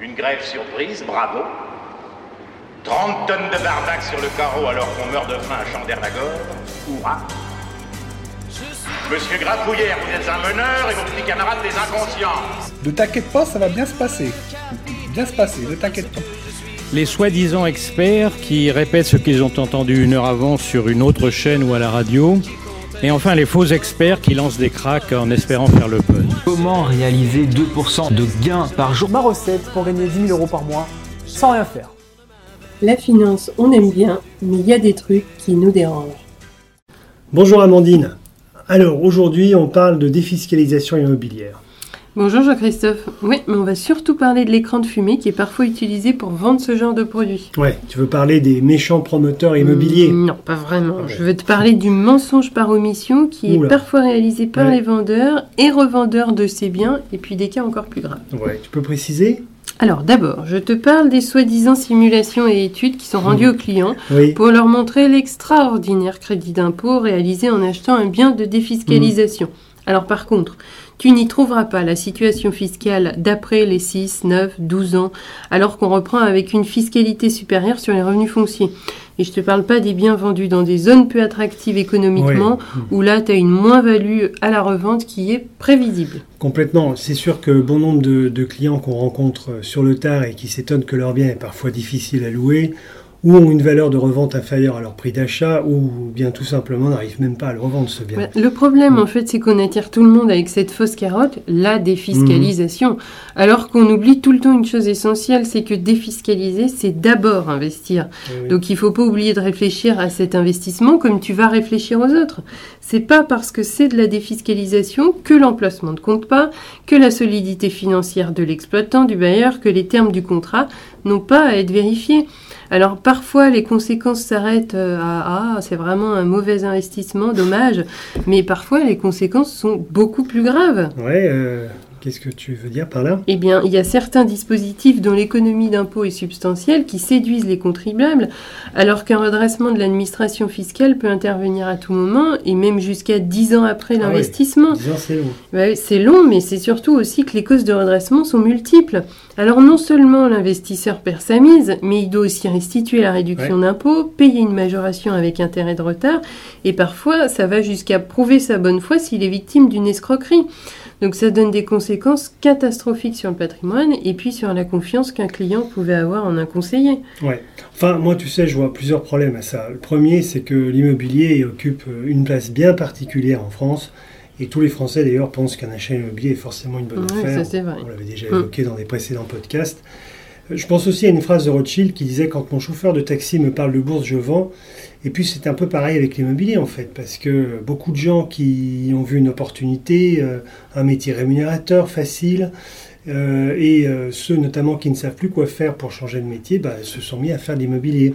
Une grève surprise, bravo. 30 tonnes de barbac sur le carreau alors qu'on meurt de faim à Chandernagore, hurrah. Monsieur Grapouillère, vous êtes un meneur et vos petits camarades des inconscients. Ne t'inquiète pas, ça va bien se passer. Bien se passer, ne t'inquiète pas. Les soi-disant experts qui répètent ce qu'ils ont entendu une heure avant sur une autre chaîne ou à la radio. Et enfin les faux experts qui lancent des cracks en espérant faire le buzz. Comment réaliser 2% de gains par jour Ma recette pour gagner 10 000 euros par mois sans rien faire. La finance, on aime bien, mais il y a des trucs qui nous dérangent. Bonjour Amandine. Alors aujourd'hui on parle de défiscalisation immobilière. Bonjour Jean-Christophe. Oui, mais on va surtout parler de l'écran de fumée qui est parfois utilisé pour vendre ce genre de produit. Ouais, tu veux parler des méchants promoteurs immobiliers? Mm, Non, pas vraiment. Ah ouais. Je veux te parler du mensonge par omission qui Oula. est parfois réalisé par Ouais. les vendeurs et revendeurs de ces biens, et puis des cas encore plus graves. Ouais, tu peux préciser? Alors d'abord, je te parle des soi-disant simulations et études qui sont rendues Mhm. aux clients Oui. pour leur montrer l'extraordinaire crédit d'impôt réalisé en achetant un bien de défiscalisation. Alors par contre, tu n'y trouveras pas la situation fiscale d'après les 6, 9, 12 ans, alors qu'on reprend avec une fiscalité supérieure sur les revenus fonciers. Et je te parle pas des biens vendus dans des zones peu attractives économiquement, où là tu as une moins-value à la revente qui est prévisible. Complètement. C'est sûr que bon nombre de, de clients qu'on rencontre sur le tard et qui s'étonnent que leur bien est parfois difficile à louer, ou ont une valeur de revente inférieure à leur prix d'achat, ou bien tout simplement n'arrivent même pas à le revendre ce bien. Le problème, en fait, c'est qu'on attire tout le monde avec cette fausse carotte, la défiscalisation. Alors qu'on oublie tout le temps une chose essentielle, c'est que défiscaliser, c'est d'abord investir. Oui. Donc il faut pas oublier de réfléchir à cet investissement comme tu vas réfléchir aux autres. C'est pas parce que c'est de la défiscalisation que l'emplacement ne compte pas, que la solidité financière de l'exploitant, du bailleur, que les termes du contrat n'ont pas à être vérifiés. Alors parfois les conséquences s'arrêtent euh, à ah c'est vraiment un mauvais investissement, dommage, mais parfois les conséquences sont beaucoup plus graves. Ouais, euh, qu'est-ce que tu veux dire par là? Eh bien, il y a certains dispositifs dont l'économie d'impôt est substantielle qui séduisent les contribuables, alors qu'un redressement de l'administration fiscale peut intervenir à tout moment et même jusqu'à 10 ans après Ah l'investissement. C'est long. Ouais, c'est long, mais c'est surtout aussi que les causes de redressement sont multiples. Alors non seulement l'investisseur perd sa mise, mais il doit aussi restituer la réduction d'impôt, payer une majoration avec intérêt de retard, et parfois ça va jusqu'à prouver sa bonne foi s'il est victime d'une escroquerie. Donc ça donne des conséquences catastrophiques sur le patrimoine et puis sur la confiance qu'un client pouvait avoir en un conseiller. Ouais. Enfin, moi, tu sais, je vois plusieurs problèmes à ça. Le premier, c'est que l'immobilier occupe une place bien particulière en France. Et tous les Français, d'ailleurs, pensent qu'un achat immobilier est forcément une bonne Ouais, affaire. ça, c'est vrai. On l'avait déjà Mm. évoqué dans des précédents podcasts. Je pense aussi à une phrase de Rothschild qui disait Quand mon chauffeur de taxi me parle de bourse, je vends. Et puis, c'est un peu pareil avec l'immobilier, en fait, parce que beaucoup de gens qui ont vu une opportunité, euh, un métier rémunérateur, facile, euh, et euh, ceux notamment qui ne savent plus quoi faire pour changer de métier, bah, se sont mis à faire de l'immobilier.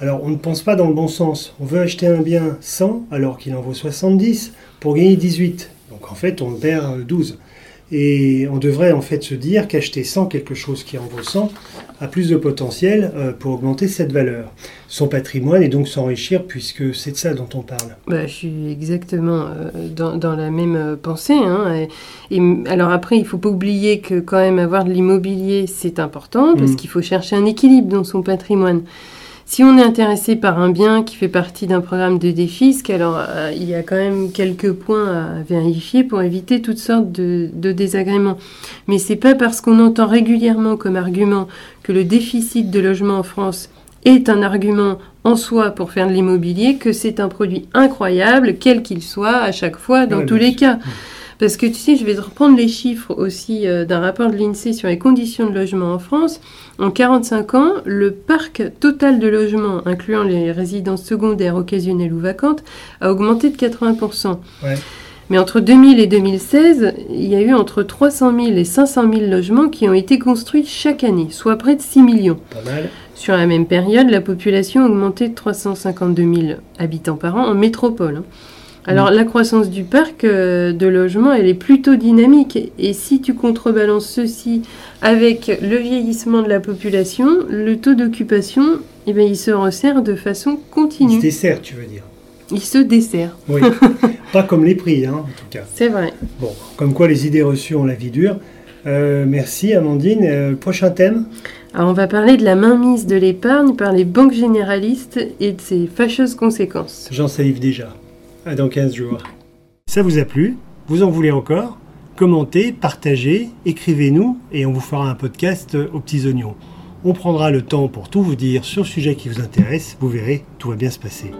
Alors on ne pense pas dans le bon sens. On veut acheter un bien 100 alors qu'il en vaut 70 pour gagner 18. Donc en fait on perd euh, 12. Et on devrait en fait se dire qu'acheter 100 quelque chose qui en vaut 100 a plus de potentiel euh, pour augmenter cette valeur. Son patrimoine et donc s'enrichir puisque c'est de ça dont on parle. Bah, je suis exactement euh, dans, dans la même euh, pensée. hein, et, alors après, il faut pas oublier que quand même avoir de l'immobilier, c'est important parce Mm. qu'il faut chercher un équilibre dans son patrimoine. Si on est intéressé par un bien qui fait partie d'un programme de défisque, alors euh, il y a quand même quelques points à vérifier pour éviter toutes sortes de, de désagréments. Mais c'est pas parce qu'on entend régulièrement comme argument que le déficit de logement en France est un argument en soi pour faire de l'immobilier que c'est un produit incroyable, quel qu'il soit, à chaque fois, dans tous les cas. Parce que tu sais, je vais te reprendre les chiffres aussi euh, d'un rapport de l'INSEE sur les conditions de logement en France. En 45 ans, le parc total de logements, incluant les résidences secondaires, occasionnelles ou vacantes, a augmenté de 80%. Ouais. Mais entre 2000 et 2016, il y a eu entre 300 000 et 500 000 logements qui ont été construits chaque année, soit près de 6 millions. Pas mal. Sur la même période, la population a augmenté de 352 000 habitants par an en métropole. hein. Alors la croissance du parc euh, de logements, elle est plutôt dynamique. Et si tu contrebalances ceci avec le vieillissement de la population, le taux d'occupation, eh ben, il se resserre de façon Il se continue. dessert, tu veux dire. Il se dessert. Oui. Pas comme les prix, hein, en tout cas. C'est vrai. Bon, comme quoi les idées reçues ont la vie dure. Euh, merci Amandine. Euh, prochain thème? Alors on va parler de la mainmise de l'épargne par les banques généralistes et de ses fâcheuses conséquences. J'en salive déjà. À dans 15 jours. Ça vous a plu Vous en voulez encore Commentez, partagez, écrivez-nous et on vous fera un podcast aux petits oignons. On prendra le temps pour tout vous dire sur le sujet qui vous intéresse. Vous verrez, tout va bien se passer.